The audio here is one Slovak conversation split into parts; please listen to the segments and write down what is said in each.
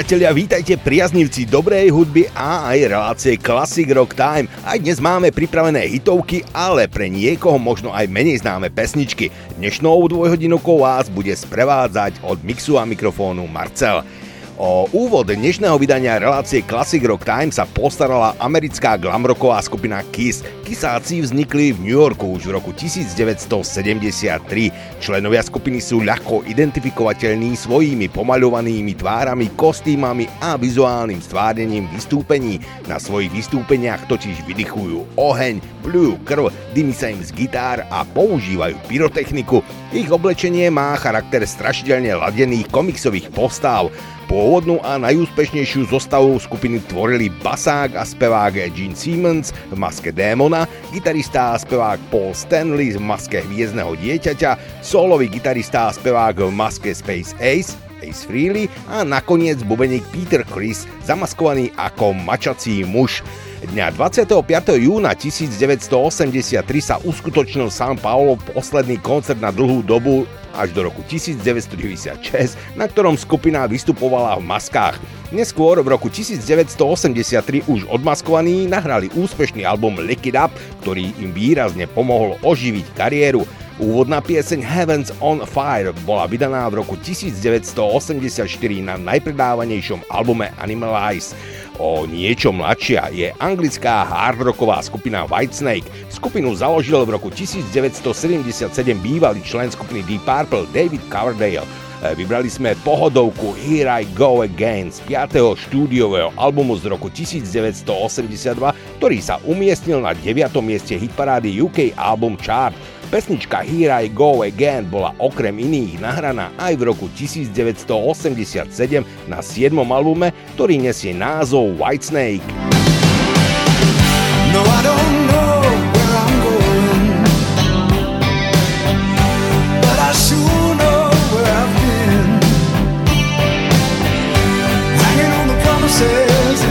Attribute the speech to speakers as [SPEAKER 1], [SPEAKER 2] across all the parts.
[SPEAKER 1] Priatelia, vítajte priaznivci dobrej hudby a aj relácie Classic Rock Time. Aj dnes máme pripravené hitovky, ale pre niekoho možno aj menej známe pesničky. Dnešnou dvojhodinovkou vás bude sprevádzať od mixu a mikrofónu Marcel. O úvod dnešného vydania relácie Classic Rock Time sa postarala americká glamrocková skupina Kiss. Kissáci vznikli v New Yorku už v roku 1973. Členovia skupiny sú ľahko identifikovateľní svojimi pomaľovanými tvárami, kostýmami a vizuálnym stvárnením vystúpení. Na svojich vystúpeniach totiž vydychujú oheň, plujú krv, dymy sa im z gitár a používajú pyrotechniku. Ich oblečenie má charakter strašidelne ladených komiksových postav. Pôvodnú a najúspešnejšiu zostavu skupiny tvorili basák a spevák Gene Simmons v maske démona, gitarista a spevák Paul Stanley v maske hviezdneho dieťaťa, solový gitarista a spevák v maske Space Ace, Ace Freely a nakoniec bubeník Peter Chris, zamaskovaný ako mačací muž. Dňa 25. júna 1983 sa uskutočnil São Paulo posledný koncert na dlhú dobu až do roku 1996, na ktorom skupina vystupovala v maskách. Neskôr v roku 1983 už odmaskovaní nahrali úspešný album Lick It Up, ktorý im výrazne pomohol oživiť kariéru.
[SPEAKER 2] Úvodná pieseň Heavens on Fire bola vydaná v roku 1984 na najpredávanejšom albume Animal Eyes. O niečo mladšia je anglická hardrocková skupina Whitesnake. Skupinu založil v roku 1977 bývalý člen skupiny Deep Purple David Coverdale. Vybrali sme pohodovku Here I Go Again z 5. štúdiového albumu z roku 1982, ktorý sa umiestnil na 9. mieste hitparády UK Album Chart. Pesnička Here I Go Again bola okrem iných nahraná aj v roku 1987 na 7. albume, ktorý nesie názov Whitesnake. No, I don't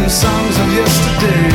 [SPEAKER 2] songs of yesterday.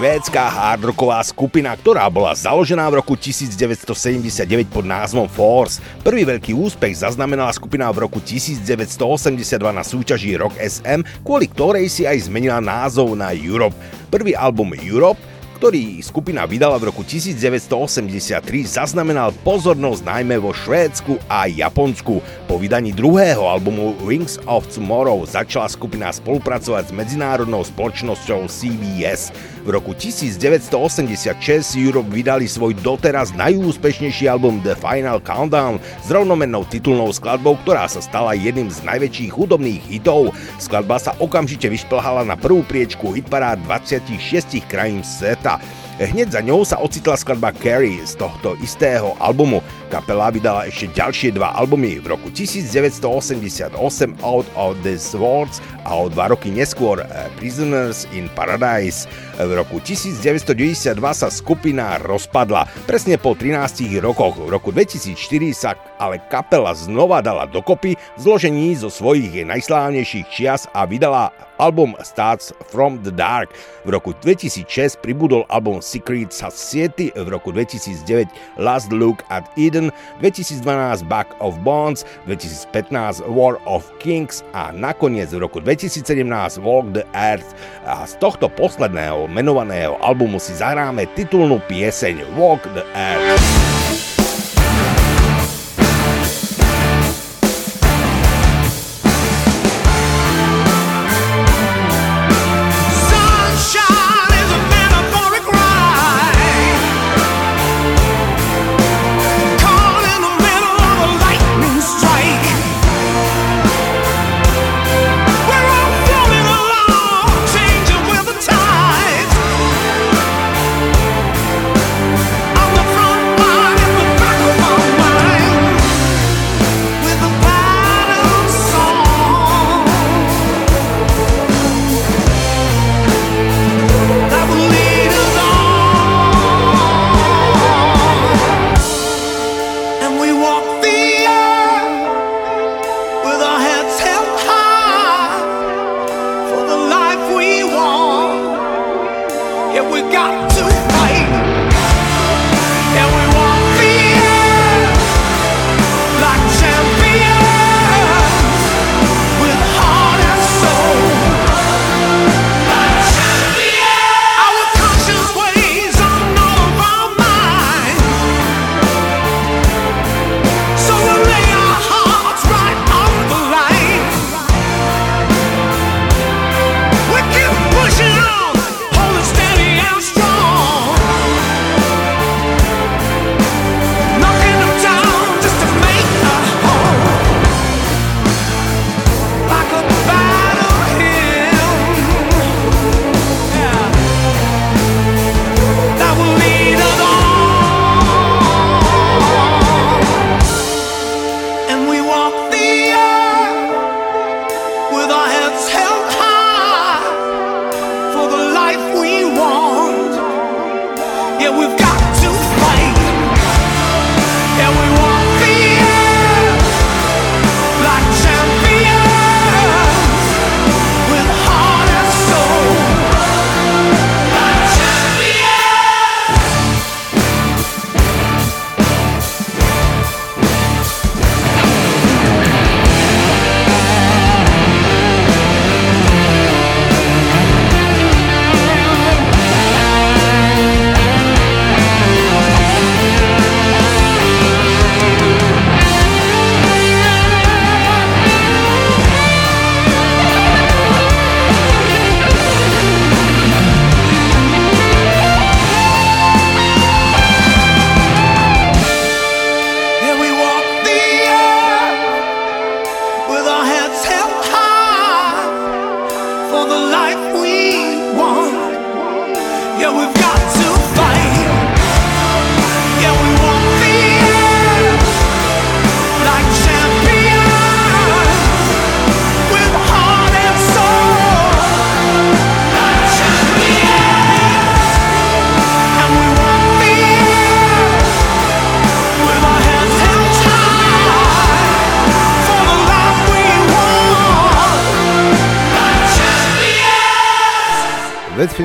[SPEAKER 2] Švédska hardrocková skupina, ktorá bola založená v roku 1979 pod názvom Force. Prvý veľký úspech zaznamenala skupina v roku 1982 na súťaži Rock SM, kvôli ktorej si aj zmenila názov na Europe. Prvý album Europe ktorý skupina vydala v roku 1983, zaznamenal pozornosť najmä vo Švédsku a Japonsku. Po vydaní druhého albumu Wings of Tomorrow začala skupina spolupracovať s medzinárodnou spoločnosťou CBS. V roku 1986 Europe vydali svoj doteraz najúspešnejší album The Final Countdown s rovnomennou titulnou skladbou, ktorá sa stala jedným z najväčších hudobných hitov. Skladba sa okamžite vyšplhala na prvú priečku hitparád 26 krajín sveta. Hneď za ňou sa ocitla skladba Carrie z tohto istého albumu. Kapela vydala ešte ďalšie dva albumy v roku 1988 Out of the Swords a o dva roky neskôr eh, Prisoners in Paradise. V roku 1992 sa skupina rozpadla. Presne po 13 rokoch. V roku 2004 sa ale kapela znova dala dokopy. V zložení zo svojich najslávnejších čias a vydala album Starts from the Dark. V roku 2006 pribudol album Secret Society, v roku 2009 Last Look at Eden, 2012 Back of Bonds, 2015 War of Kings. A nakoniec v roku 2017 Walk the Earth. A z tohto posledného menovaného albumu si zahráme titulnú pieseň Walk the Earth.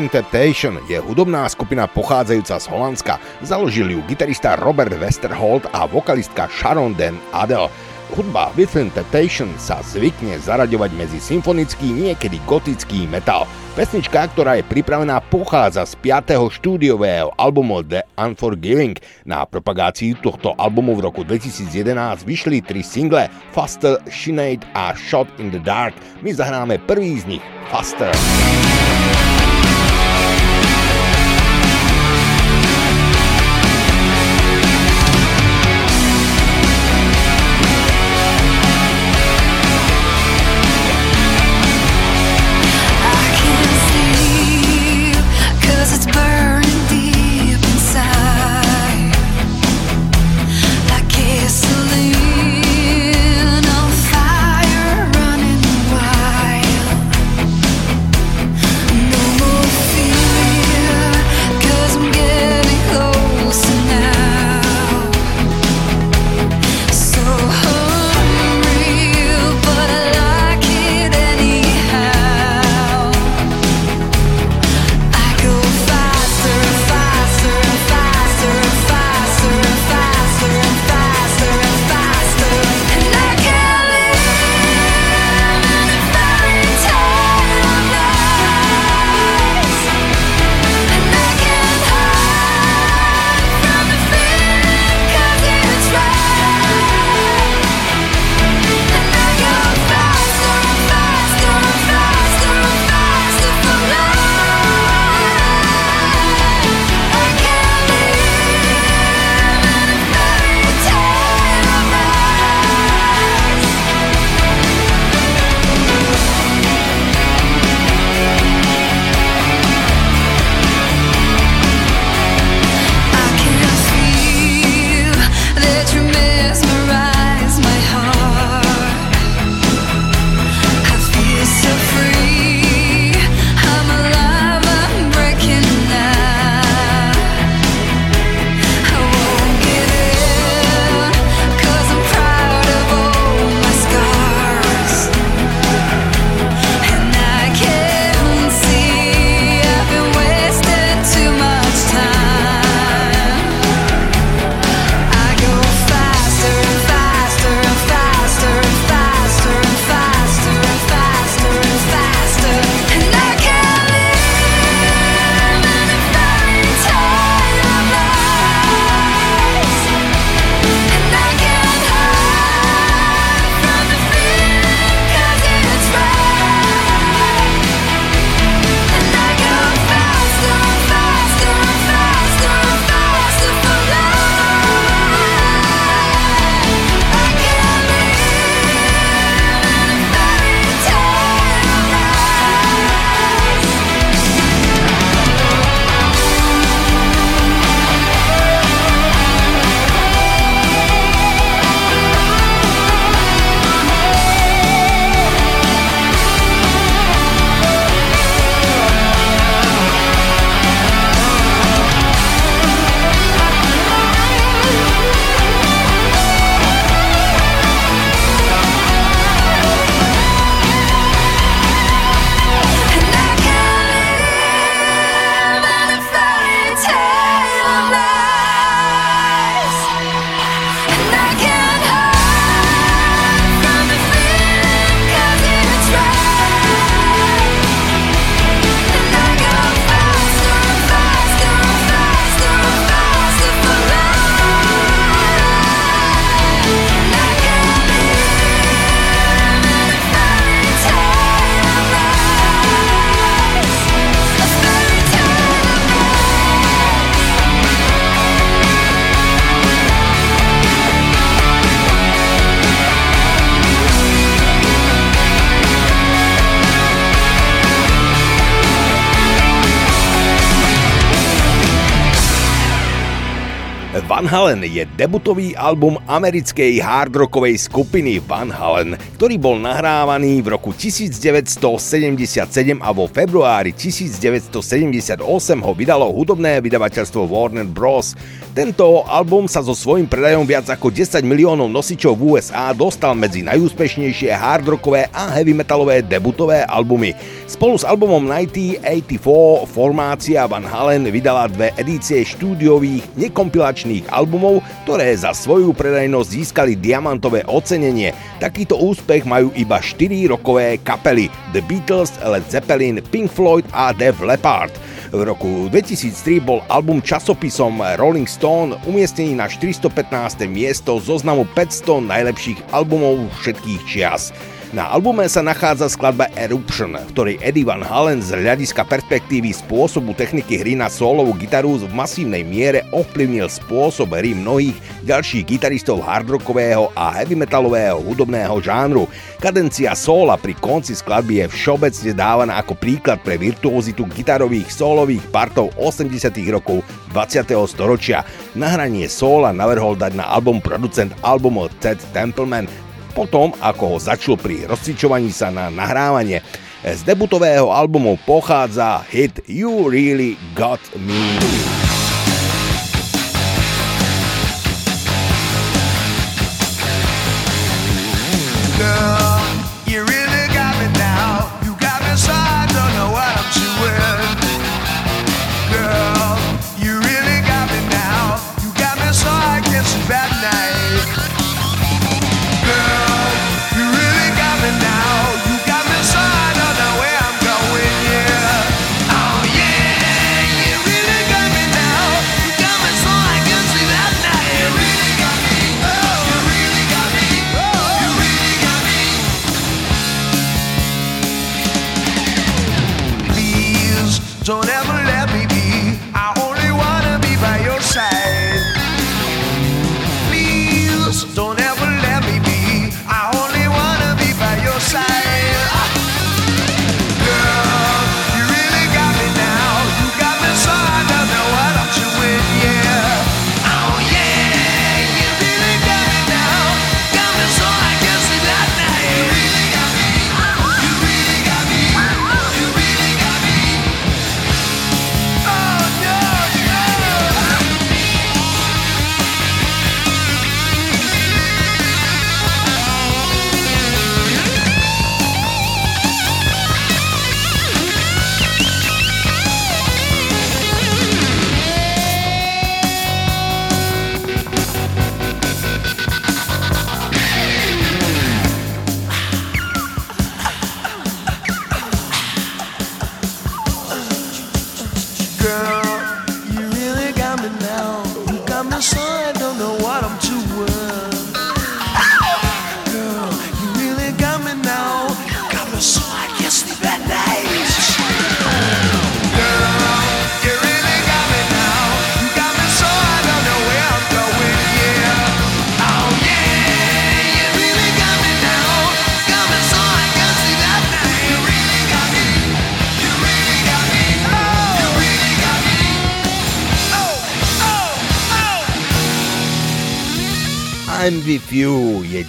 [SPEAKER 2] Temptation je hudobná skupina pochádzajúca z Holandska. Založil ju gitarista Robert Westerholt a vokalistka Sharon Den Adel. Hudba Within Temptation sa zvykne zaraďovať medzi symfonický, niekedy gotický metal. Pesnička, ktorá je pripravená, pochádza z 5. štúdiového albumu The Unforgiving. Na propagáciu tohto albumu v roku 2011 vyšli tri single Faster, Shinade a Shot in the Dark. My zahráme prvý z nich, Faster.
[SPEAKER 3] it's
[SPEAKER 4] Halen je debutový album americkej hardrockovej skupiny Van Halen, ktorý bol nahrávaný v roku 1977 a vo februári 1978 ho vydalo hudobné vydavateľstvo Warner Bros. Tento album sa so svojím predajom viac ako 10 miliónov nosičov v USA dostal medzi najúspešnejšie hardrockové a heavy metalové debutové albumy. Spolu s albumom 1984 formácia Van Halen vydala dve edície štúdiových nekompilačných albumov, ktoré za svoju predajnosť získali diamantové ocenenie. Takýto úspech majú iba 4 rokové kapely The Beatles, Led Zeppelin, Pink Floyd a Def Leppard. V roku 2003 bol album časopisom Rolling Stone umiestnený na 415. miesto zoznamu 500 najlepších albumov všetkých čias. Na albume sa nachádza skladba Eruption, v ktorej Eddie Van Halen z hľadiska perspektívy spôsobu techniky hry na solovú gitaru v masívnej miere ovplyvnil spôsob hry mnohých ďalších gitaristov hardrockového a heavy metalového hudobného žánru. Kadencia sola pri konci skladby je všeobecne dávaná ako príklad pre virtuozitu gitarových solových partov 80 rokov 20. storočia. Nahranie sola navrhol dať na album producent albumu Ted Templeman potom ako ho začal pri rozcvičovaní sa na nahrávanie. Z debutového albumu pochádza hit You Really Got Me.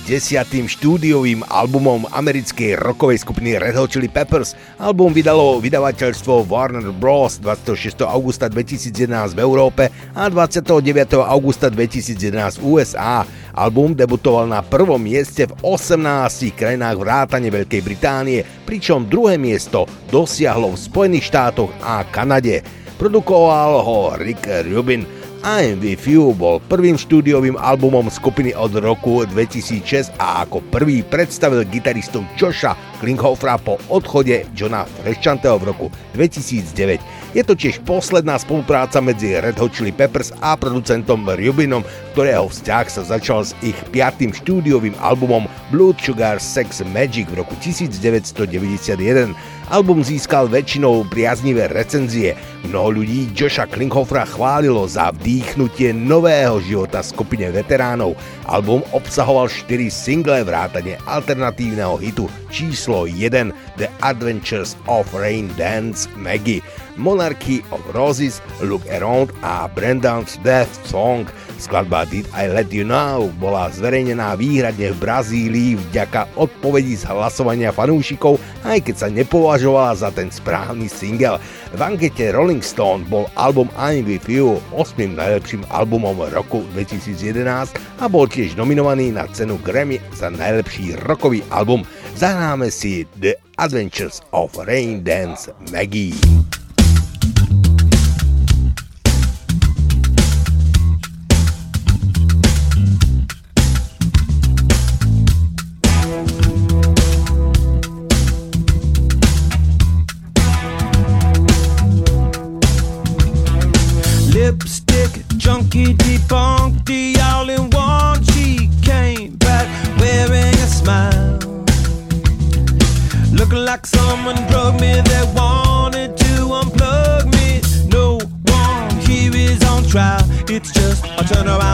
[SPEAKER 4] Desiatým štúdiovým albumom americkej rockovej skupiny Red Hot Chili Peppers. Album vydalo vydavateľstvo Warner Bros. 26. augusta 2011 v Európe a 29. augusta 2011 v USA. Album debutoval na prvom mieste v 18 krajinách vrátane Veľkej Británie, pričom druhé miesto dosiahlo v Spojených štátoch a Kanade. Produkoval ho Rick Rubin. I'm With You bol prvým štúdiovým albumom skupiny od roku 2006 a ako prvý predstavil gitaristov Josha Klinghofera po odchode Johna Freshchanteho v roku 2009. Je to tiež posledná spolupráca medzi Red Hot Chili Peppers a producentom Rubinom, ktorého vzťah sa začal s ich piatým štúdiovým albumom Blood Sugar Sex Magic v roku 1991. Album získal väčšinou priaznivé recenzie. Mnoho ľudí Josha Klinghofera chválilo za vdýchnutie nového života skupine veteránov. Album obsahoval 4 single vrátane alternatívneho hitu číslo okolo 1 The Adventures of Rain Dance Maggie, Monarchy of Roses, Look Around a Brendan's Death Song. Skladba Did I Let You Know bola zverejnená výhradne v Brazílii vďaka odpovedí z hlasovania fanúšikov, aj keď sa nepovažovala za ten správny single. V ankete Rolling Stone bol album I'm With You 8. najlepším albumom roku 2011 a bol tiež nominovaný na cenu Grammy za najlepší rokový album. za námi si The Adventures of Rain Dance Maggie.
[SPEAKER 5] mucho no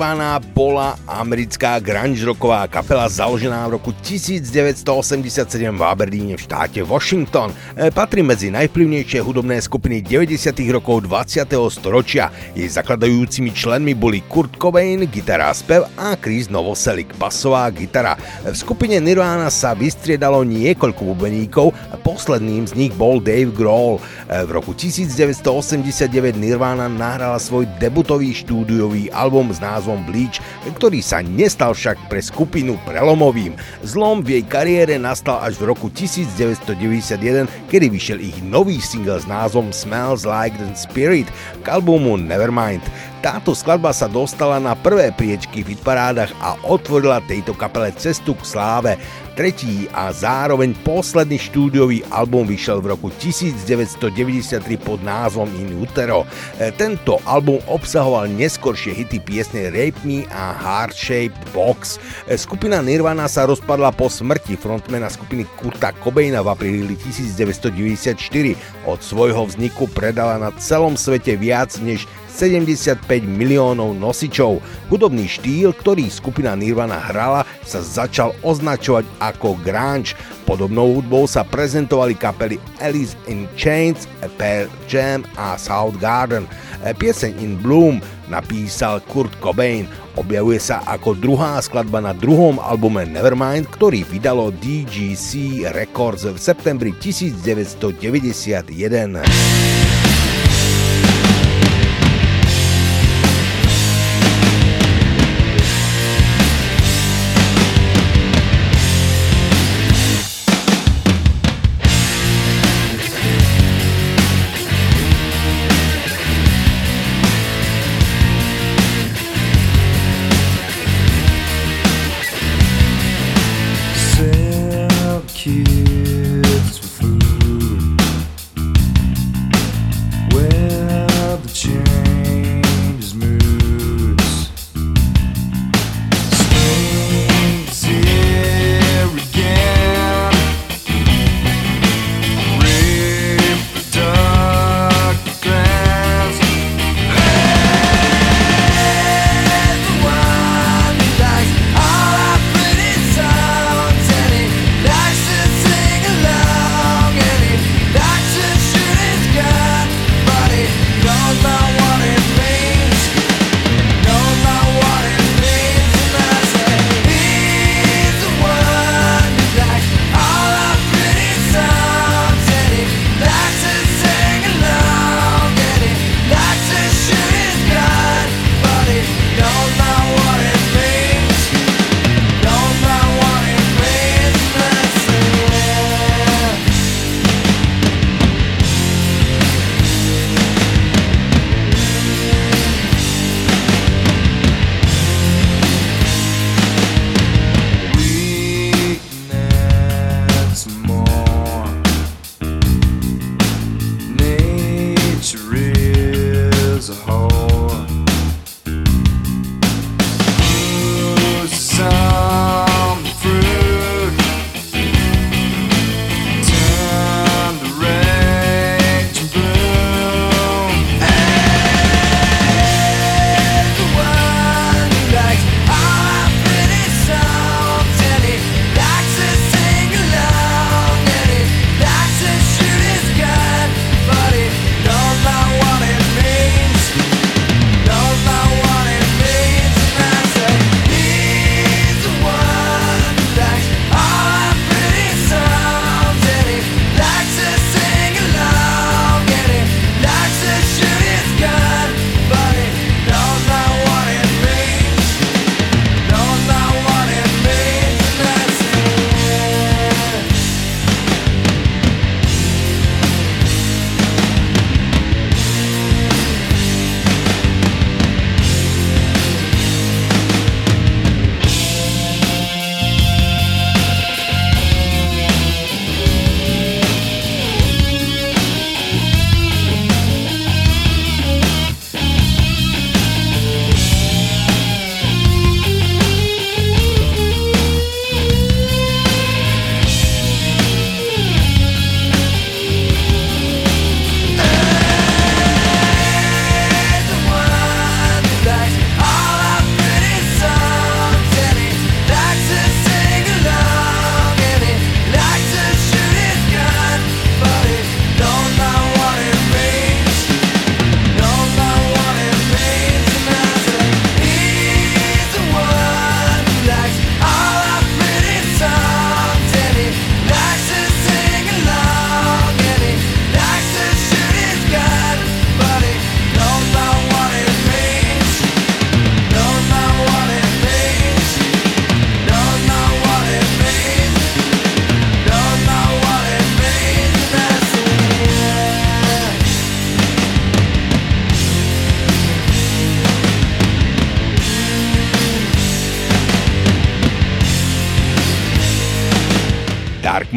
[SPEAKER 4] Nirvana bola americká grunge rocková kapela založená v roku 1987 v Aberdeene v štáte Washington. E, patrí medzi najvplyvnejšie hudobné skupiny 90. rokov 20. storočia. Jej zakladajúcimi členmi boli Kurt Cobain, gitara spev a Chris Novoselic, basová gitara. V skupine Nirvana sa vystriedalo niekoľko bubeníkov, posledným z nich bol Dave Grohl. E, v roku 1989 Nirvana nahrala svoj debutový štúdiový album s názvom Bleach, ktorý sa nestal však pre skupinu prelomovým. Zlom v jej kariére nastal až v roku 1991, kedy vyšiel ich nový single s názvom Smells Like the Spirit k albumu Nevermind. Táto skladba sa dostala na prvé priečky v hitparádach a otvorila tejto kapele cestu k sláve. Tretí a zároveň posledný štúdiový album vyšiel v roku 1993 pod názvom In Utero. E, tento album obsahoval neskoršie hity piesne Rape Me a Heart Shaped Box. E, skupina Nirvana sa rozpadla po smrti frontmana skupiny Kurta Cobaina v apríli 1994. Od svojho vzniku predala na celom svete viac než 75 miliónov nosičov. Hudobný štýl, ktorý skupina Nirvana hrala, sa začal označovať ako grunge. Podobnou hudbou sa prezentovali kapely Alice in Chains, Pearl Jam a Soundgarden. Pieseň In Bloom napísal Kurt Cobain. Objavuje sa ako druhá skladba na druhom albume Nevermind, ktorý vydalo DGC Records v septembri 1991.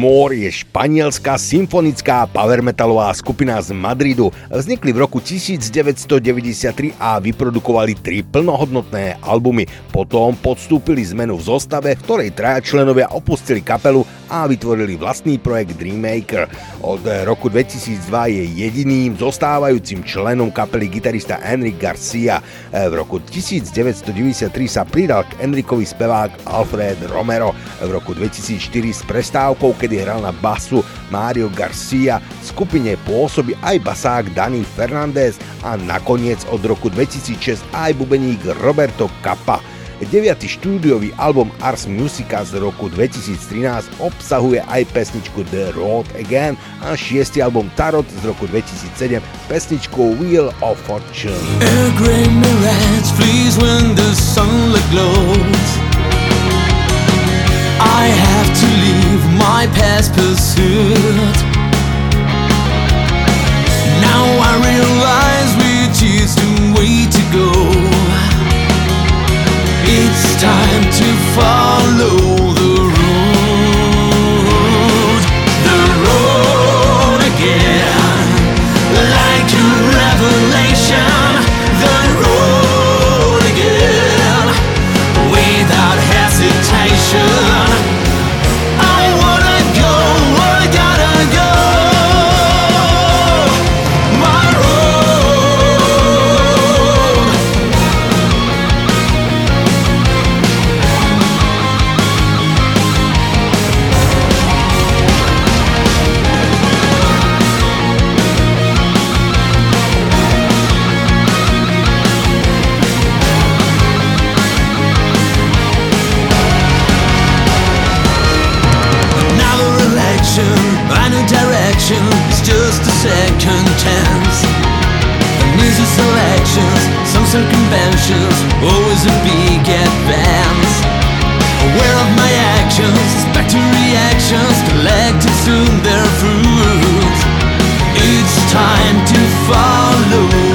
[SPEAKER 4] More je španielská symfonická power metalová skupina z Madridu. Vznikli v roku 1993 a vyprodukovali tri plnohodnotné albumy. Potom podstúpili zmenu v zostave, v ktorej traja členovia opustili kapelu a vytvorili vlastný projekt Dreammaker. Od roku 2002 je jediným zostávajúcim členom kapely gitarista Enric Garcia. V roku 1993 sa pridal k Enricovi spevák Alfred Romero. V roku 2004 s prestávkou, kedy hral na basu Mario Garcia, v skupine pôsobí aj basák Dani Fernández a nakoniec od roku 2006 aj bubeník Roberto Kappa. Deviatý štúdiový album Ars Musica z roku 2013 obsahuje aj pesničku The Road Again a šiestý album Tarot z roku 2007 pesničku Wheel of Fortune.
[SPEAKER 6] I have to leave my past pursuit. Now I realize which is the way to go. It's time to follow the road, the road again, like a revelation, selections, some circumventions, always a big advance. Aware of my actions, expect reactions, collected soon their fruit. It's time to follow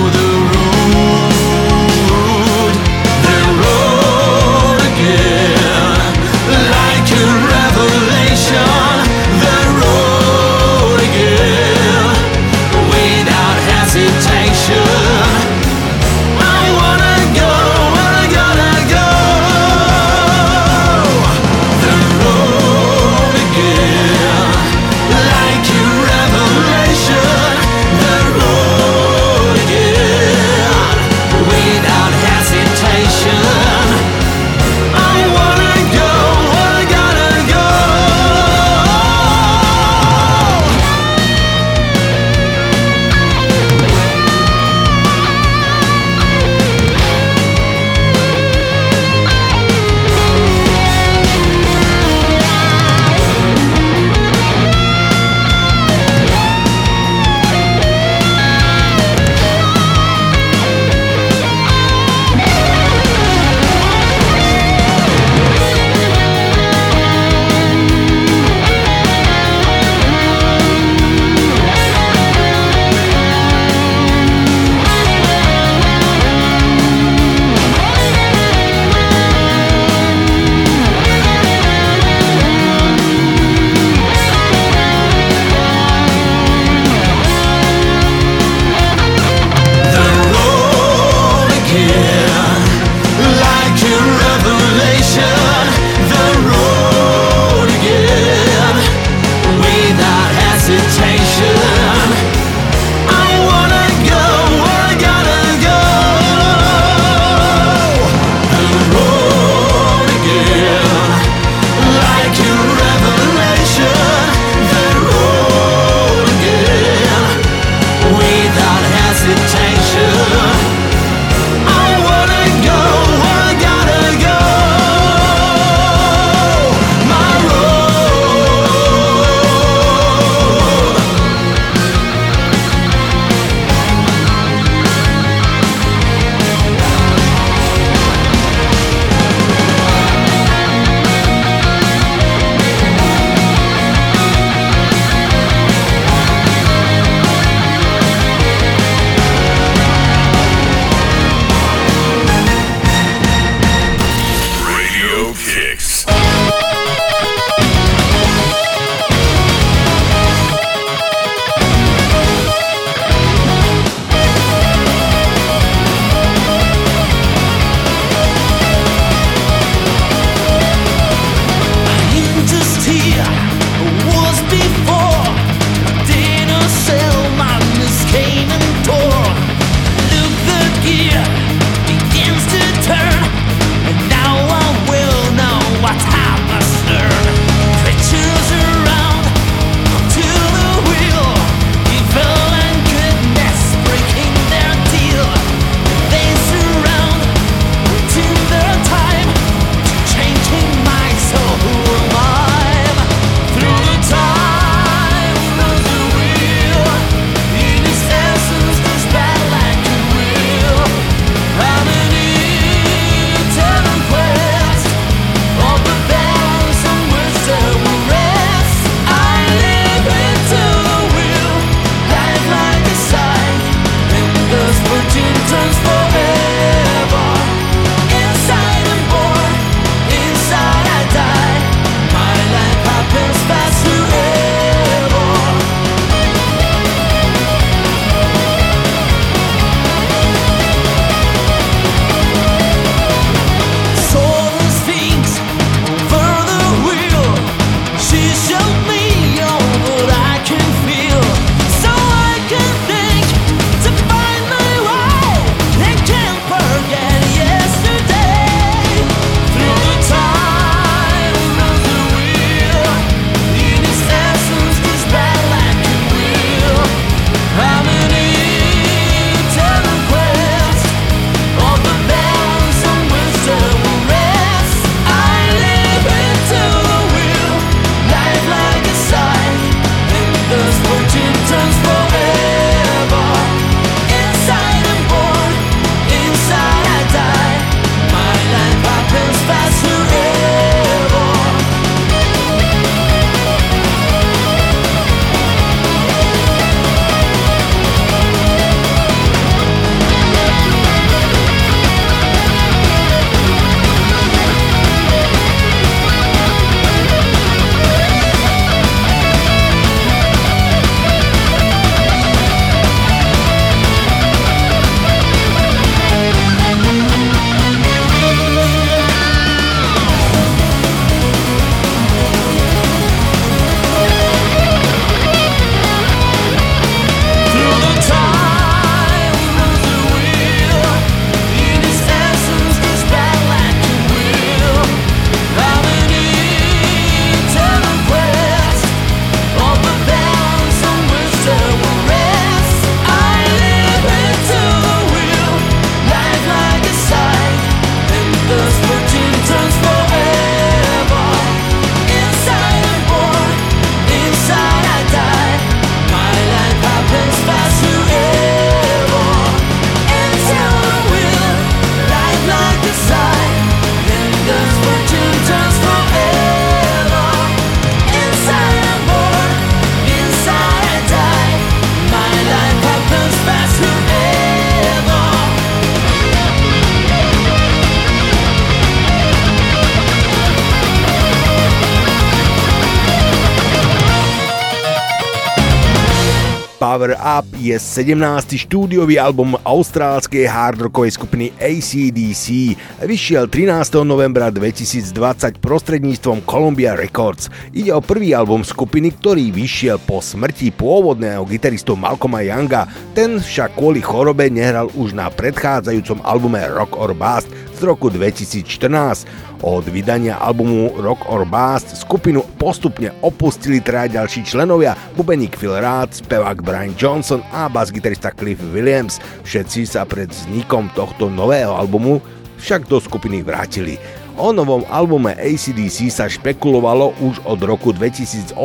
[SPEAKER 7] je 17. štúdiový album austrálskej hardrockovej skupiny ACDC. Vyšiel 13. novembra 2020 prostredníctvom Columbia Records. Ide o prvý album skupiny, ktorý vyšiel po smrti pôvodného gitaristu Malcolma Younga. Ten však kvôli chorobe nehral už na predchádzajúcom albume Rock or Bust roku 2014. Od vydania albumu Rock or Bust skupinu postupne opustili traja ďalší členovia, bubeník Phil Rudd, spevák Brian Johnson a basgitarista Cliff Williams. Všetci sa pred vznikom tohto nového albumu však do skupiny vrátili. O novom albume ACDC sa špekulovalo už od roku 2018.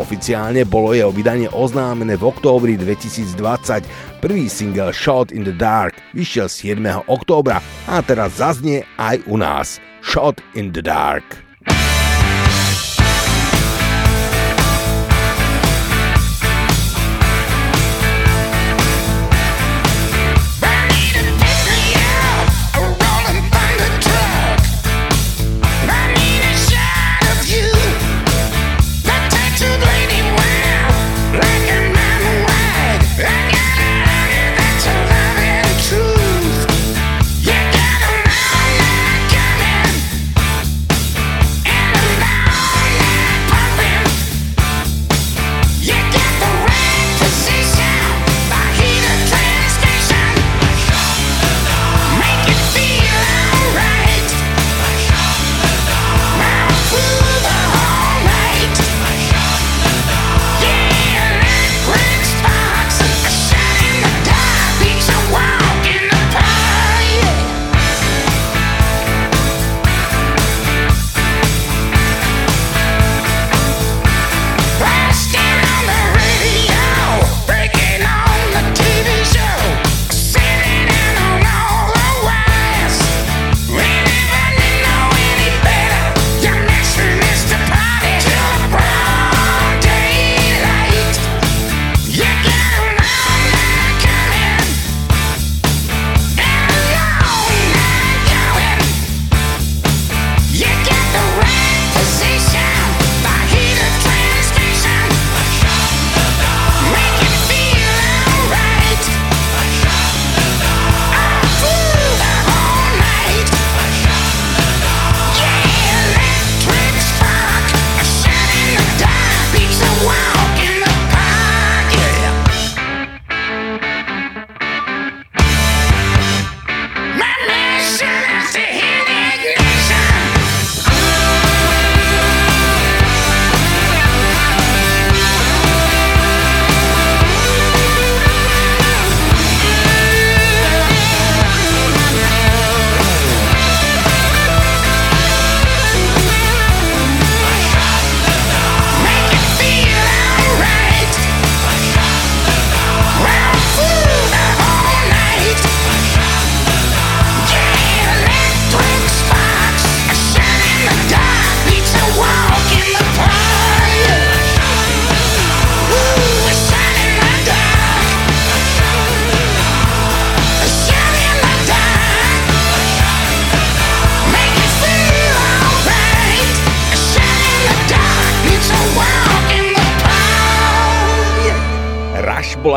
[SPEAKER 7] Oficiálne bolo jeho vydanie oznámené v októbri 2020. Prvý single Shot in the Dark vyšiel 7. októbra a teraz zaznie aj u nás. Shot in the Dark.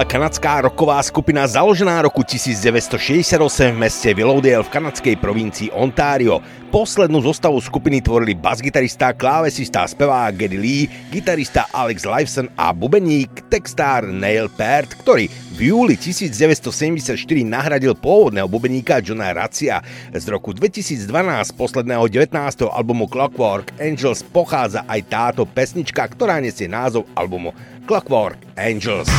[SPEAKER 7] Kanadská roková skupina založená roku 1968 v meste Willowdale v kanadskej provincii Ontario. Poslednú zostavu skupiny tvorili basgitarista, klávesista, spevák Geddy Lee, gitarista Alex Lifeson a bubeník, textár Neil Peart, ktorý v júli 1974 nahradil pôvodného bubeníka Johna Racia. Z roku 2012 posledného 19. albumu Clockwork Angels pochádza aj táto pesnička, ktorá nesie názov albumu Clockwork Angels.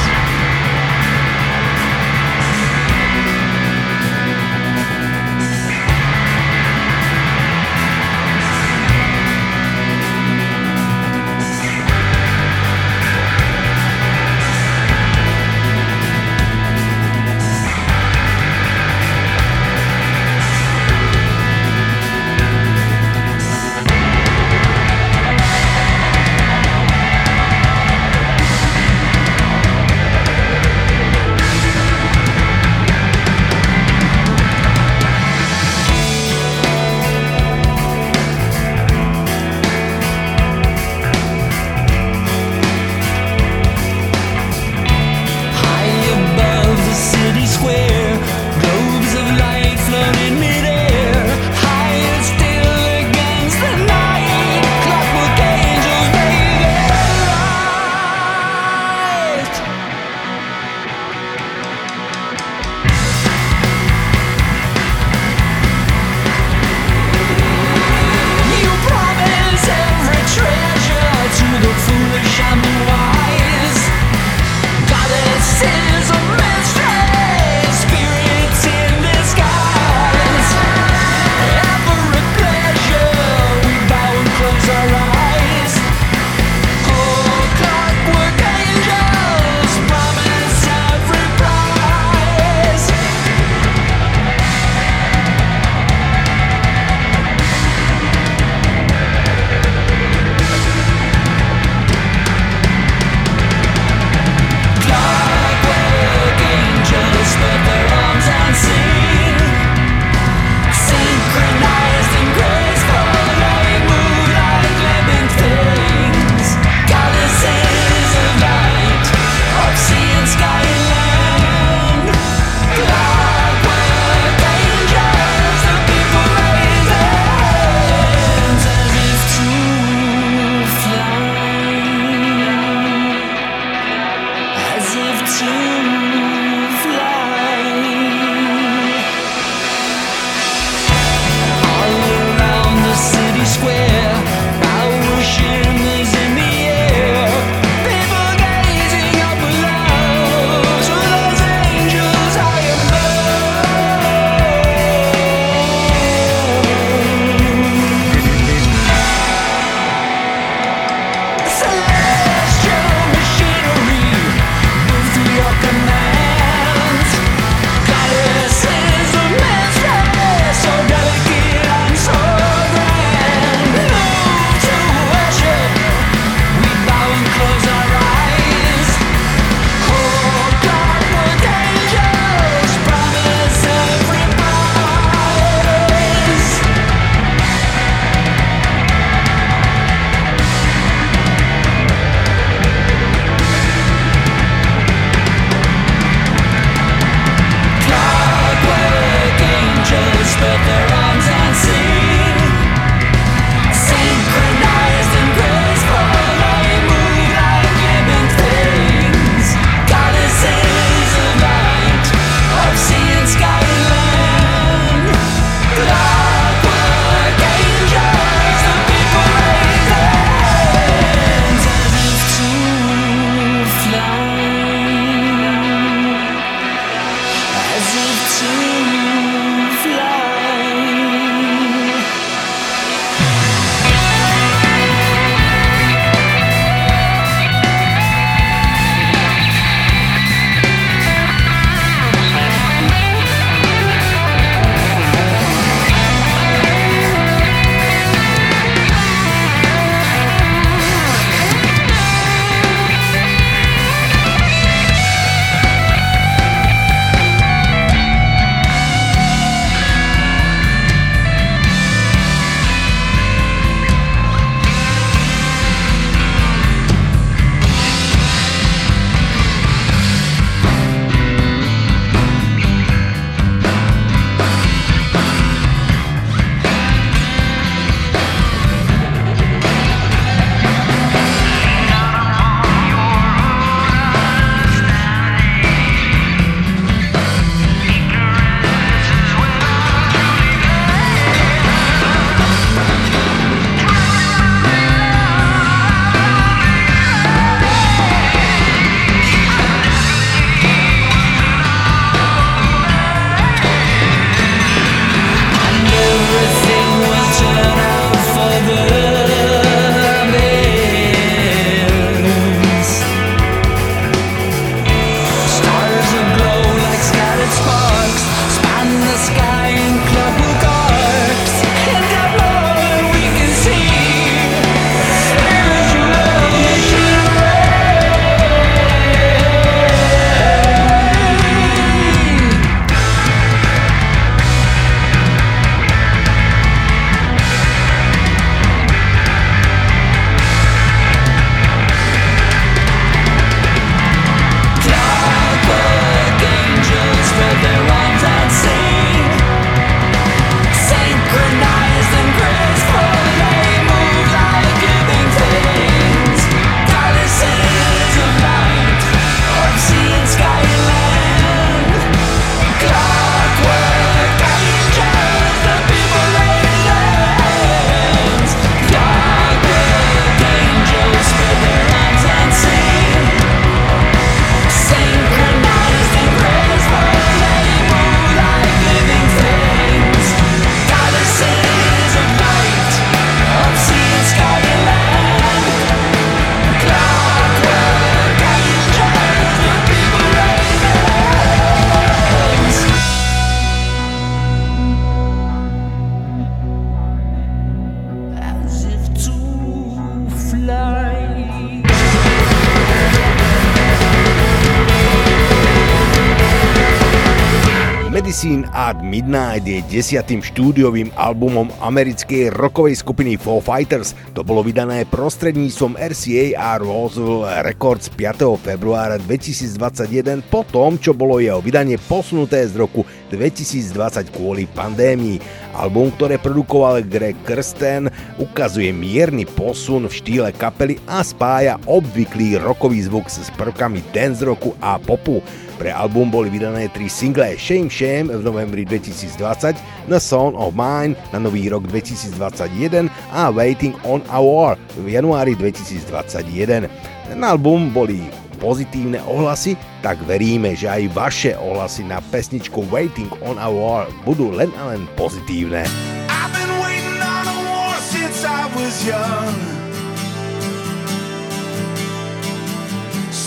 [SPEAKER 4] Je desiatým štúdiovým albumom americkej rockovej skupiny Foo Fighters. To bolo vydané prostredníctvom RCA a Roswell Records 5. februára 2021 po tom, čo bolo jeho vydanie posunuté z roku 2020 kvôli pandémii. Album, ktoré produkoval Greg Kirsten, ukazuje mierny posun v štýle kapely a spája obvyklý rokový zvuk s prvkami dance rocku a popu. Pre album boli vydané tri single Shame Shame v novembri 2020, The Song of Mine na nový rok 2021 a Waiting on a War v januári 2021. Na album boli pozitívne ohlasy, tak veríme, že aj vaše ohlasy na pesničku Waiting on a War budú len a len pozitívne.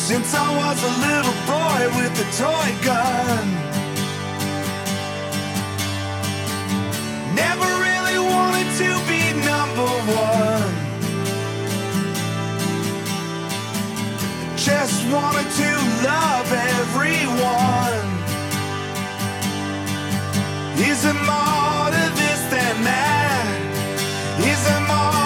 [SPEAKER 8] Since I was a little boy with a toy gun. Never really wanted to be number one. Just wanted to love everyone. Is it more to this than that? Is it more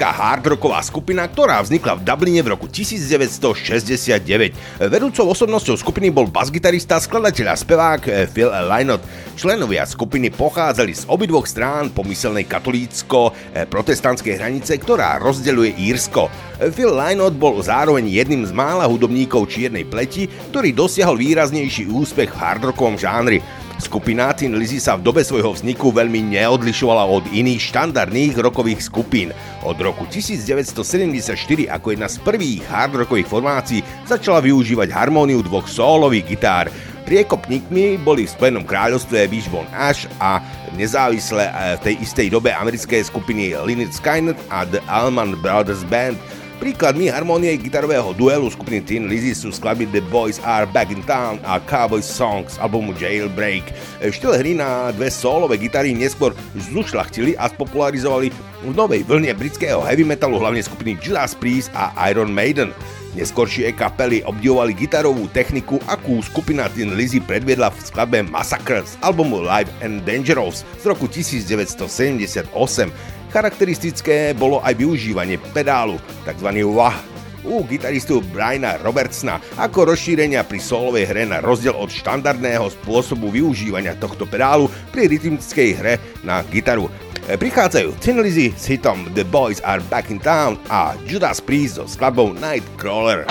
[SPEAKER 4] írska hardrocková skupina, ktorá vznikla v Dubline v roku 1969. Vedúcou osobnosťou skupiny bol basgitarista, skladateľ a spevák eh, Phil Lynott. Členovia skupiny pochádzali z obidvoch strán pomyselnej katolícko-protestantskej hranice, ktorá rozdeľuje Írsko. Phil Lynott bol zároveň jedným z mála hudobníkov čiernej pleti, ktorý dosiahol výraznejší úspech v hardrockovom žánri. Skupina Tin Lizzy sa v dobe svojho vzniku veľmi neodlišovala od iných štandardných rokových skupín. Od roku 1974 ako jedna z prvých hardrockových formácií začala využívať harmóniu dvoch solových gitár. Priekopníkmi boli v Spojenom kráľovstve Wishbone Ash a nezávisle eh, v tej istej dobe americké skupiny Lynyrd Skynyrd a The Allman Brothers Band – Príkladmi harmonie gitarového duelu skupiny Tin Lizzy sú skladby The Boys Are Back in Town a Cowboy Songs albumu Jailbreak. Štýl hry na dve solové gitary neskôr zlušľachtili a spopularizovali v novej vlne britského heavy metalu hlavne skupiny Judas Priest a Iron Maiden. Neskôršie kapely obdivovali gitarovú techniku, akú skupina Tin Lizzy predviedla v skladbe Massacre z albumu Live and Dangerous z roku 1978. Charakteristické bolo aj využívanie pedálu, tzv. wah, u gitaristu Briana Robertsona ako rozšírenia pri solovej hre na rozdiel od štandardného spôsobu využívania tohto pedálu pri rytmickej hre na gitaru. Prichádzajú Tin Lizzy s hitom The Boys Are Back in Town a Judas Priest so skladbou Nightcrawler.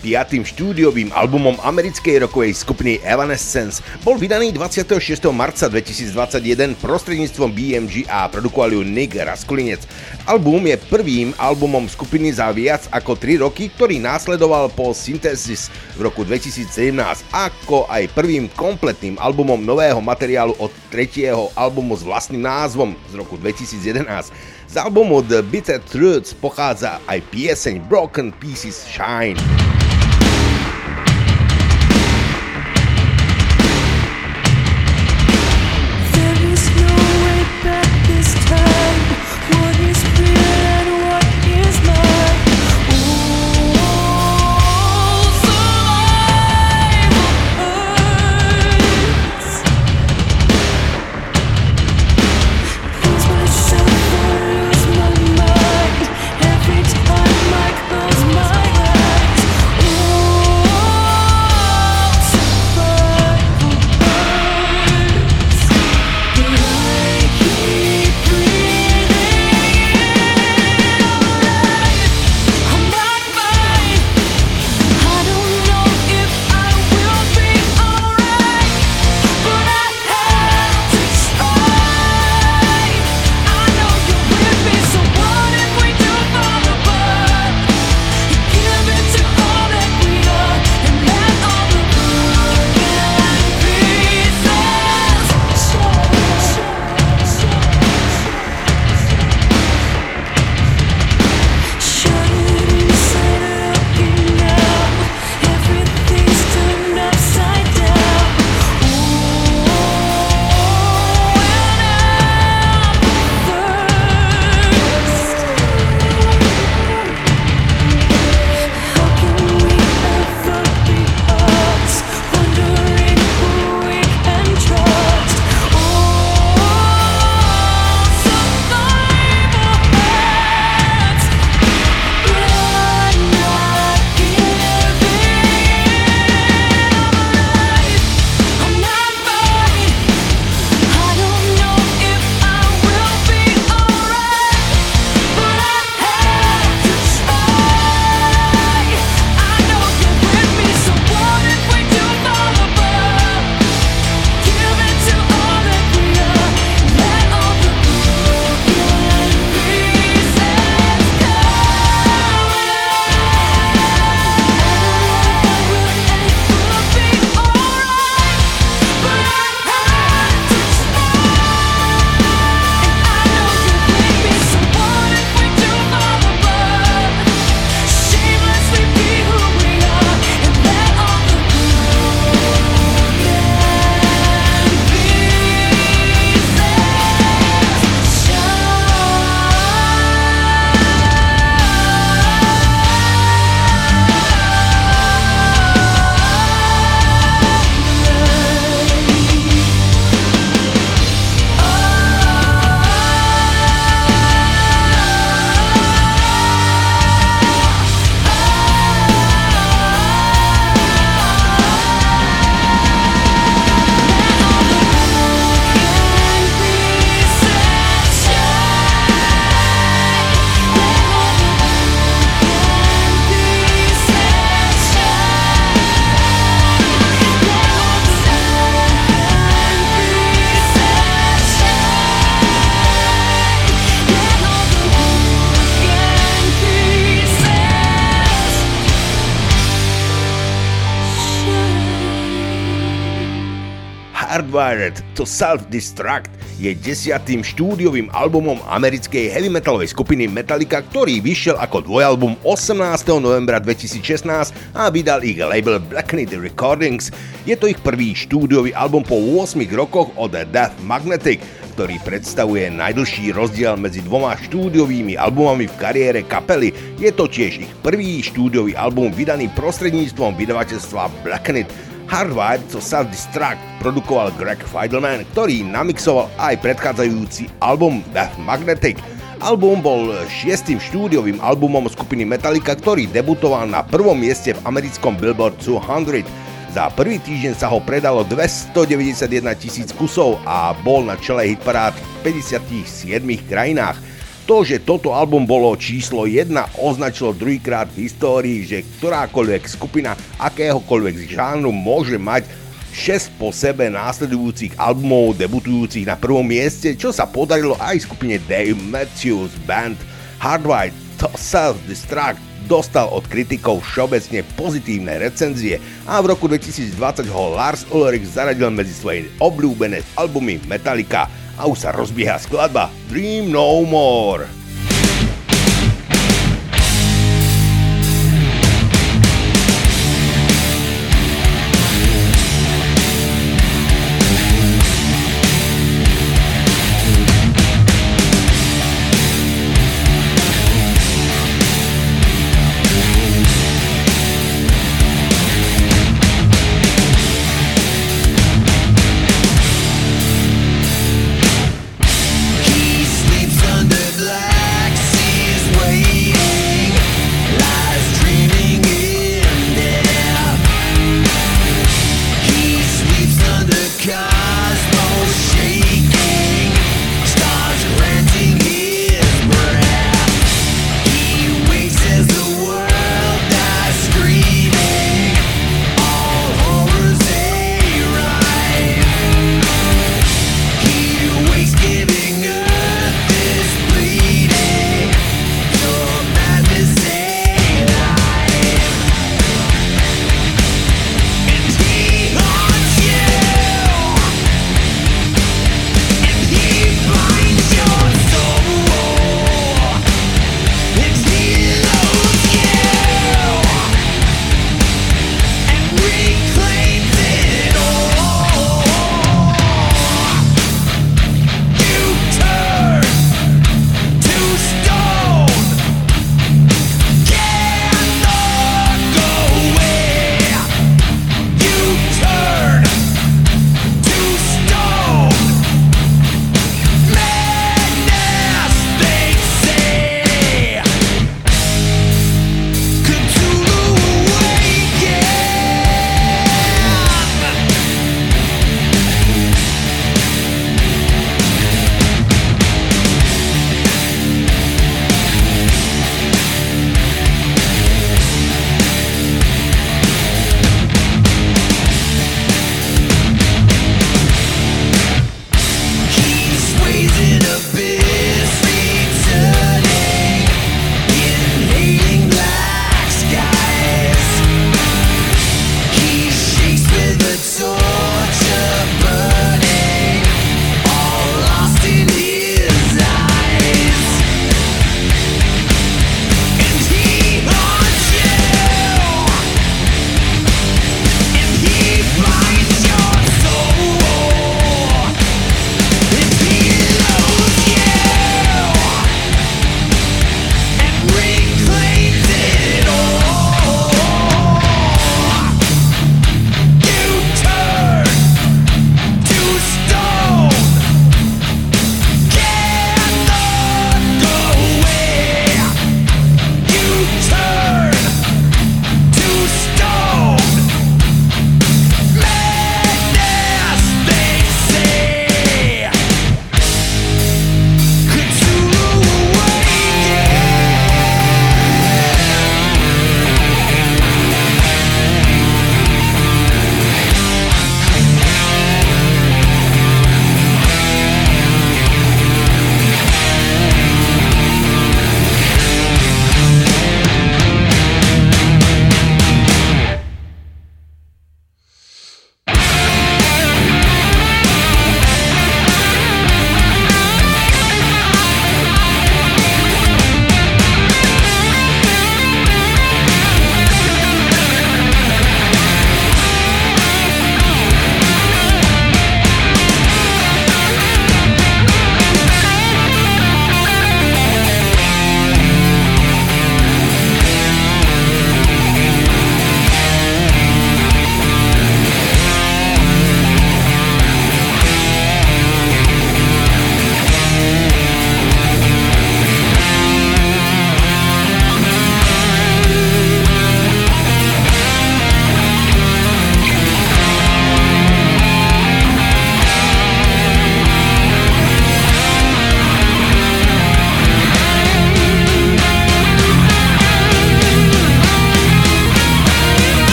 [SPEAKER 3] Piatým štúdiovým albumom americkej rokovej skupiny Evanescence. Bol vydaný 26. marca 2021 prostredníctvom BMG a produkoval ju Nick Raskulinec. Album je prvým albumom skupiny za viac ako 3 roky, ktorý následoval po Synthesis v roku 2017, ako aj prvým kompletným albumom nového materiálu od tretieho albumu s vlastným názvom z roku 2011. Z albumu The Bitter Truths pochádza aj pieseň Broken Pieces Shine. Hardwired to Self-Destruct je desiatým štúdiovým albumom americkej heavy metalovej skupiny Metallica, ktorý vyšiel ako dvojalbum 18. novembra 2016 a vydal ich label Blacknit Recordings. Je to ich prvý štúdiový album po 8 rokoch od Death Magnetic, ktorý predstavuje najdlhší rozdiel medzi dvoma štúdiovými albumami v kariére kapely. Je to tiež ich prvý štúdiový album vydaný prostredníctvom vydavateľstva Blacknit. Hardwired to Self-Destruct produkoval Greg Feidelman, ktorý namixoval aj predchádzajúci album Death Magnetic. Album bol šiestým štúdiovým albumom skupiny Metallica, ktorý debutoval na prvom mieste v americkom Billboard 200. Za prvý týždeň sa ho predalo 291 tisíc kusov a bol na čele hitparád v 57 krajinách.
[SPEAKER 4] To, že toto album bolo číslo 1, označilo druhýkrát v histórii, že ktorákoľvek skupina akéhokoľvek žánru môže mať 6 po sebe následujúcich albumov debutujúcich na prvom mieste, čo sa podarilo aj skupine Dave Matthews Band. Hardwired Self-Destruct dostal od kritikov všeobecne pozitívne recenzie a v roku 2020 ho Lars Ulrich zaradil medzi svoje obľúbené albumy Metallica a už sa rozbieha skladba Dream No More.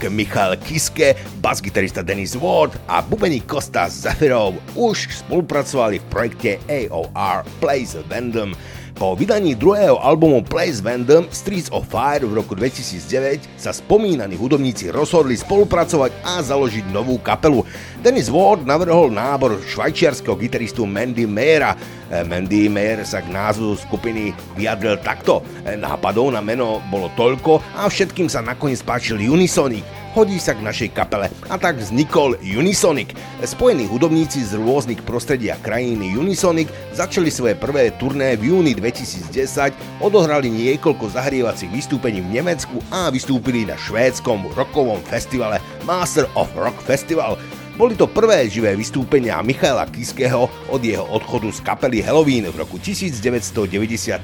[SPEAKER 2] Spevák Michal Kiske, basgitarista Dennis Ward a bubeník Kostas Zafirov už spolupracovali v projekte AOR Plays Vandom. Po vydaní druhého albumu Place Vandom Streets of Fire v roku 2009 sa spomínaní hudobníci rozhodli spolupracovať a založiť novú kapelu. Dennis Ward navrhol nábor švajčiarského gitaristu Mandy Mayera. E, Mandy Mayer sa k názvu skupiny vyjadril takto. E, nápadov na meno bolo toľko a všetkým sa nakoniec páčil Unisonic hodí sa k našej kapele a tak vznikol Unisonic. Spojení hudobníci z rôznych prostredí a krajín Unisonic začali svoje prvé turné v júni 2010, odohrali niekoľko zahrievacích vystúpení v Nemecku a vystúpili na švédskom rockovom festivale Master of Rock Festival. Boli to prvé živé vystúpenia Michaela Kiského od jeho odchodu z kapely Halloween v roku 1993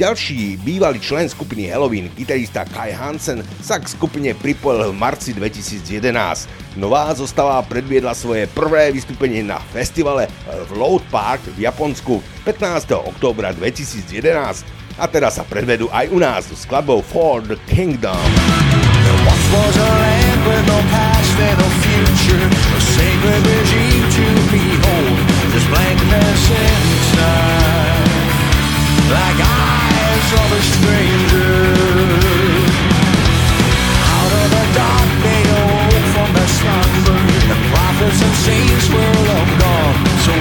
[SPEAKER 2] ďalší bývalý člen skupiny Halloween, gitarista Kai Hansen, sa k skupine pripojil v marci 2011. Nová zostava predviedla svoje prvé vystúpenie na festivale v Load Park v Japonsku 15. októbra 2011 a teraz sa predvedú aj u nás s skladbou For the Kingdom. With no past and no future, a sacred regime to behold. There's blankness inside, like eyes of a stranger. Out of the dark they awoke from their slumber. The prophets and saints were long gone. So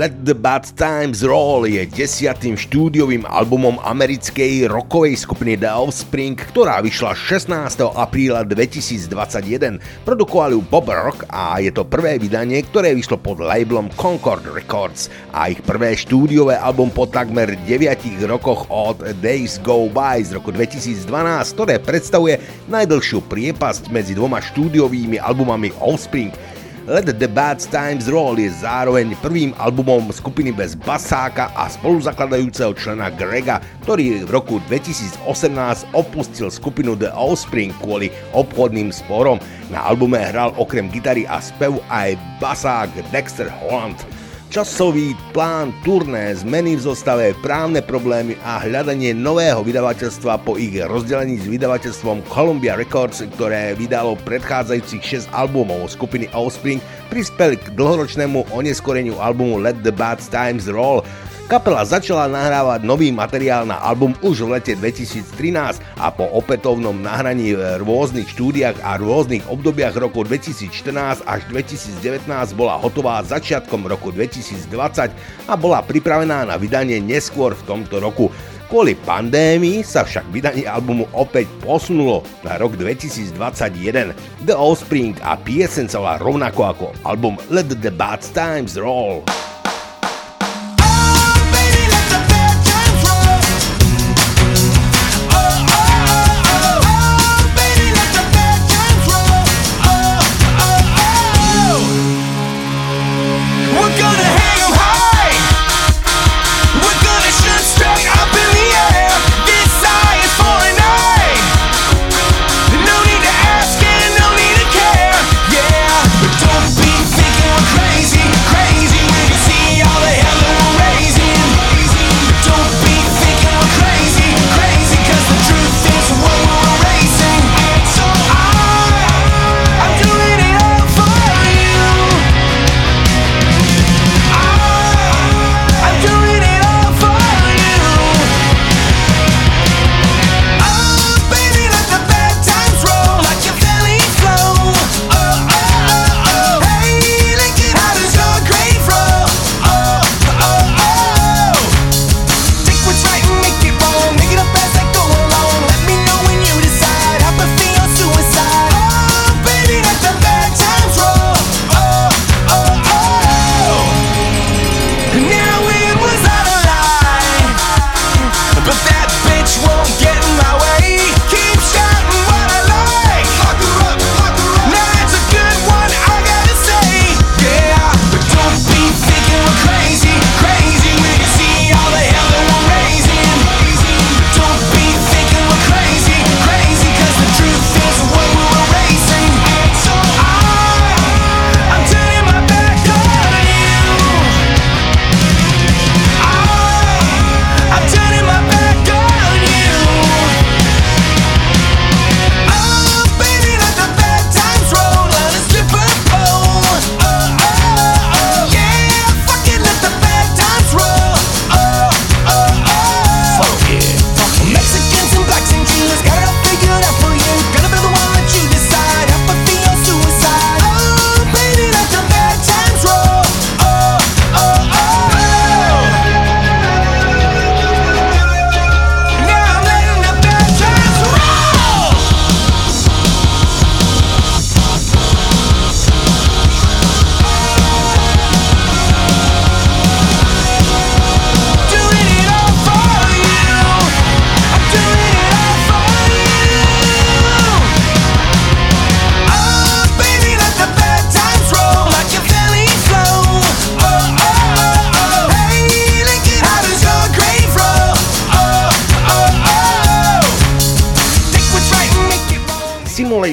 [SPEAKER 2] where the Bad Times Roll je desiatým štúdiovým albumom americkej rockovej skupiny The Offspring, ktorá vyšla 16. apríla 2021. Produkovali ju Bob Rock a je to prvé vydanie, ktoré vyšlo pod labelom Concord Records a ich prvé štúdiové album po takmer 9 rokoch od Days Go By z roku 2012, ktoré predstavuje najdlhšiu priepasť medzi dvoma štúdiovými albumami Offspring – Let the Bad Times Roll je zároveň prvým albumom skupiny bez basáka a spoluzakladajúceho člena Grega, ktorý v roku 2018 opustil skupinu The Offspring kvôli obchodným sporom. Na albume hral okrem gitary a spevu aj basák Dexter Holland. Časový plán turné, zmeny v zostave, právne problémy a hľadanie nového vydavateľstva po ich rozdelení s vydavateľstvom Columbia Records, ktoré vydalo predchádzajúcich 6 albumov skupiny Offspring, prispeli k dlhoročnému oneskoreniu albumu Let the Bad Times Roll, Kapela začala nahrávať nový materiál na album už v lete 2013 a po opätovnom nahraní v rôznych štúdiách a rôznych obdobiach roku 2014 až 2019 bola hotová začiatkom roku 2020 a bola pripravená na vydanie neskôr v tomto roku. Kvôli pandémii sa však vydanie albumu opäť posunulo na rok 2021. The Offspring a piesen sa rovnako ako album Let the Bad Times Roll.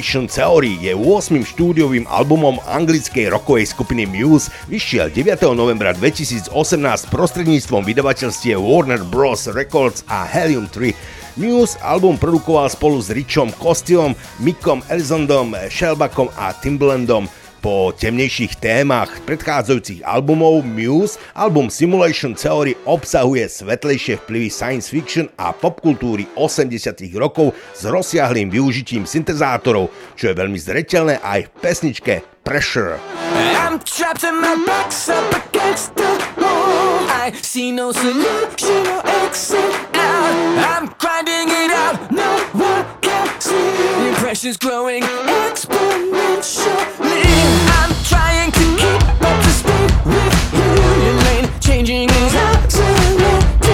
[SPEAKER 2] Simulation Theory je 8. štúdiovým albumom anglickej rockovej skupiny Muse, vyšiel 9. novembra 2018 prostredníctvom vydavateľstie Warner Bros. Records a Helium 3. Muse album produkoval spolu s Richom Kostiom, Mickom Elzondom, Shelbackom a Timbalandom.
[SPEAKER 4] Po temnejších témach predchádzajúcich albumov Muse, album Simulation Theory obsahuje svetlejšie vplyvy science fiction a popkultúry 80 rokov s rozsiahlým využitím syntezátorov, čo je veľmi zreteľné aj v pesničke Pressure. I'm trapped in my box up against the wall. I see no solution or exit out. I'm grinding it out, no one can see. The pressure's growing exponentially. I'm trying to keep up to speed with you. Your lane changing is accelerating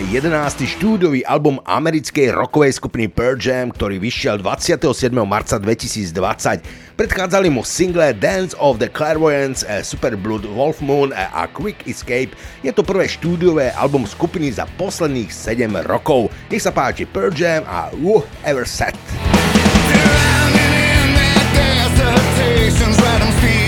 [SPEAKER 4] je 11. štúdiový album americkej rockovej skupiny Pearl Jam, ktorý vyšiel 27. marca 2020. Predchádzali mu single Dance of the Clairvoyants, a Super Blood, Wolf Moon a Quick Escape. Je to prvé štúdiové album skupiny za posledných 7 rokov. Nech sa páči Pearl Jam a Who Ever Set.
[SPEAKER 8] All I didn't see what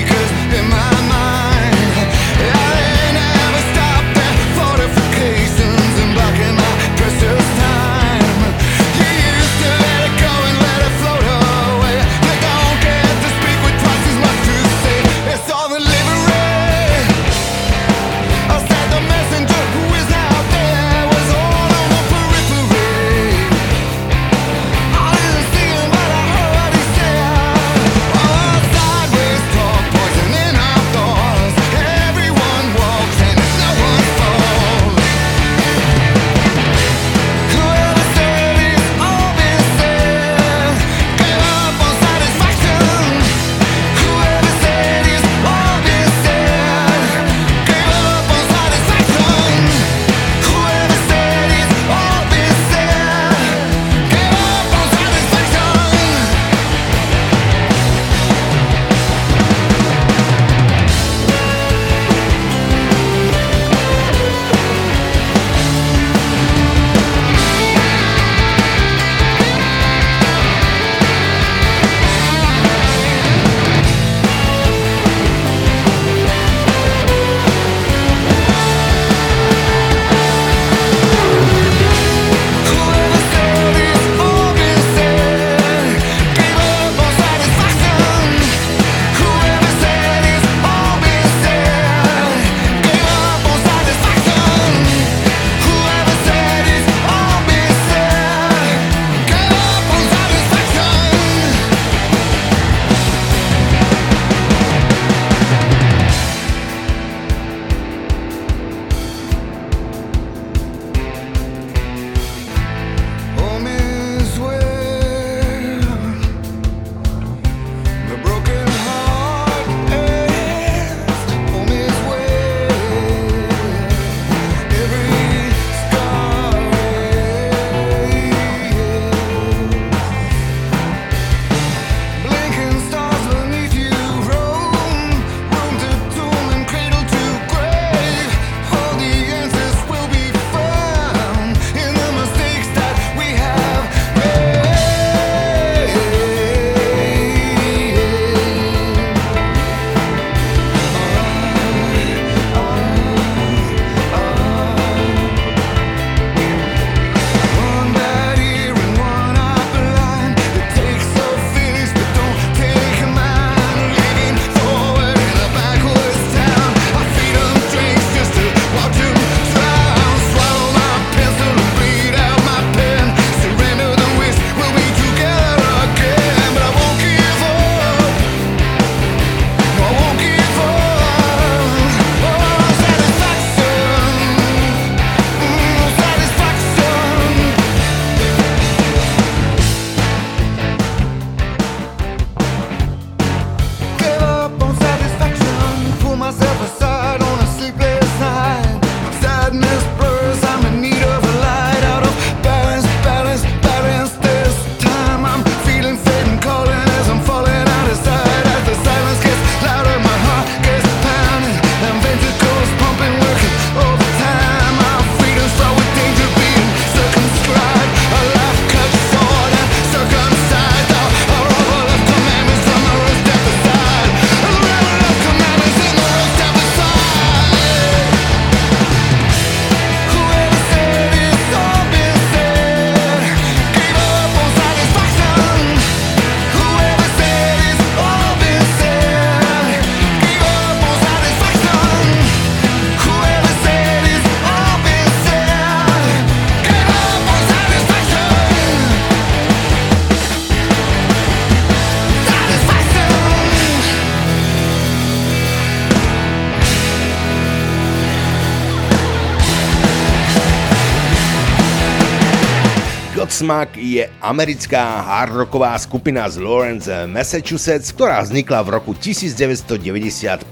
[SPEAKER 4] Godsmack je americká hardrocková skupina z Lawrence, Massachusetts, ktorá vznikla v roku 1995.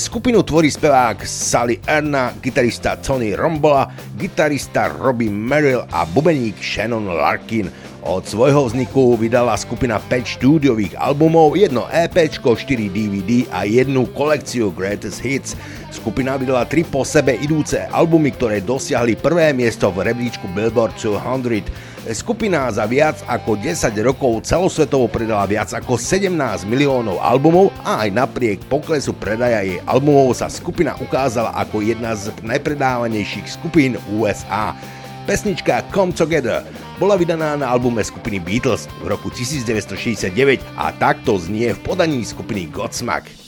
[SPEAKER 4] Skupinu tvorí spevák Sally Erna, gitarista Tony Rombola, gitarista Robbie Merrill a bubeník Shannon Larkin. Od svojho vzniku vydala skupina 5 štúdiových albumov, jedno EP, 4 DVD a jednu kolekciu Greatest Hits. Skupina vydala tri po sebe idúce albumy, ktoré dosiahli prvé miesto v rebríčku Billboard 200. Skupina za viac ako 10 rokov celosvetovo predala viac ako 17 miliónov albumov a aj napriek poklesu predaja jej albumov sa skupina ukázala ako jedna z najpredávanejších skupín USA. Pesnička Come Together bola vydaná na albume skupiny Beatles v roku 1969 a takto znie v podaní skupiny Godsmack.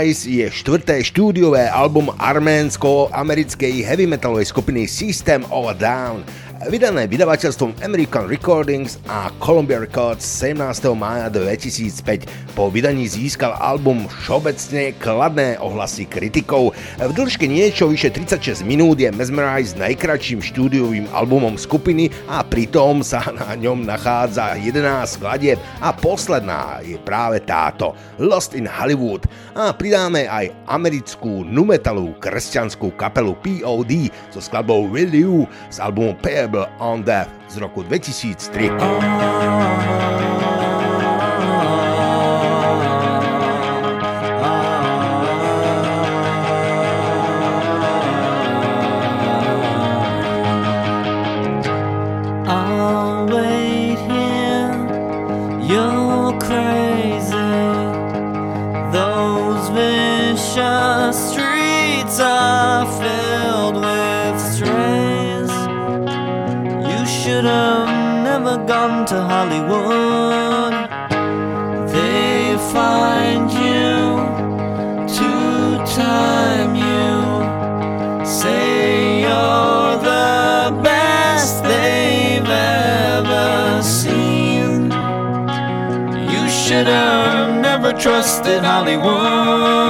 [SPEAKER 4] Mesmerize je štvrté štúdiové album arménsko-americkej heavy metalovej skupiny System of a Down. vydané vydavateľstvom American Recordings a Columbia Records 17. mája 2005. Po vydaní získal album všeobecne kladné ohlasy kritikov. V dĺžke niečo vyše 36 minút je Mesmerize najkračším štúdiovým albumom skupiny a pritom sa na ňom nachádza 11 skladieb a posledná je práve táto Lost in Hollywood. A pridáme aj americkú numetalovú kresťanskú kapelu POD so skladbou Will You z albumu Payable on Death z roku 2003.
[SPEAKER 5] Gone to Hollywood. They find you to time you. Say you're the best they've ever seen. You should have never trusted Hollywood.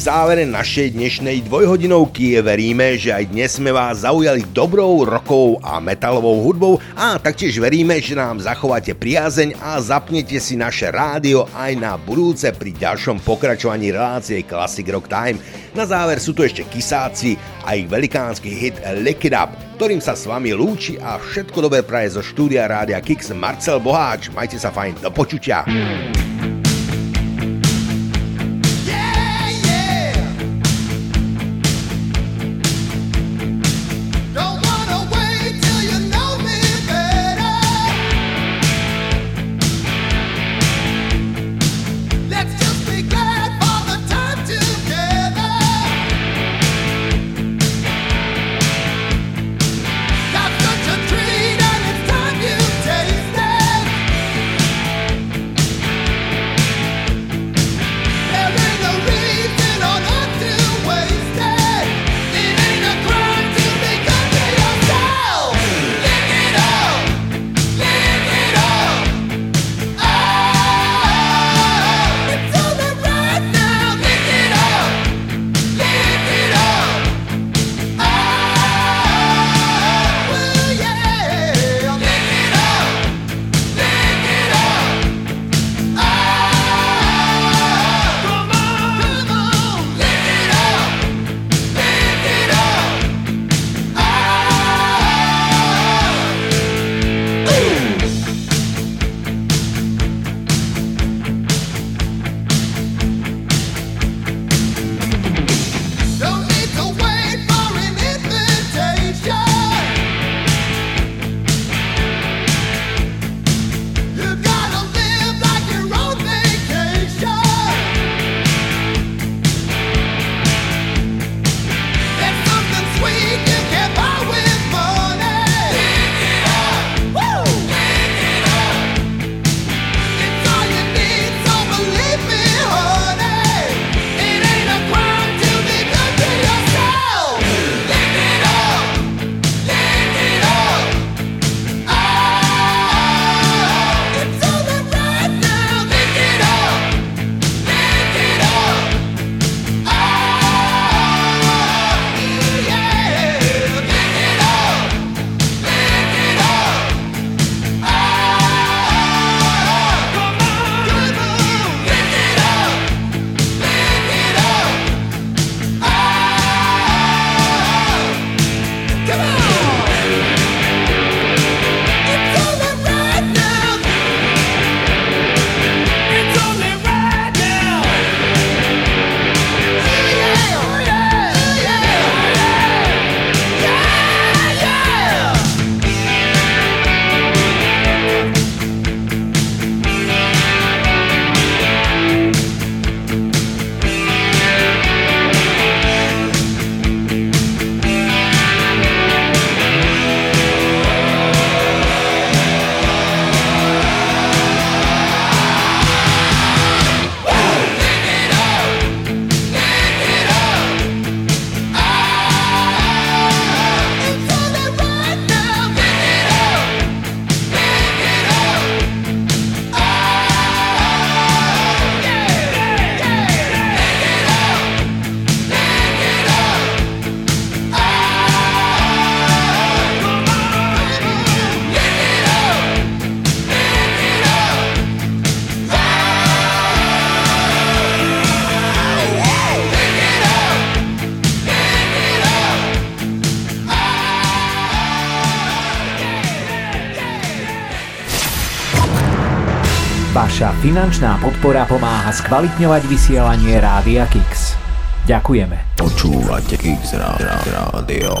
[SPEAKER 5] V závere našej dnešnej dvojhodinovky. Veríme, že aj dnes sme vás zaujali dobrou rokovou a metalovou hudbou a taktiež veríme, že nám zachováte priazeň a zapnete si naše rádio aj na budúce pri ďalšom pokračovaní relácie Classic Rock Time. Na záver sú tu ešte Kisáci a ich velikánsky hit Lick It Up, ktorým sa s vami lúči a všetko dobré praje zo štúdia Rádia Kix Marcel Boháč. Majte sa fajn, do počutia.
[SPEAKER 9] Finančná podpora pomáha skvalitňovať vysielanie Rádia Kix. Ďakujeme.
[SPEAKER 10] Počúvate Kix Rádio.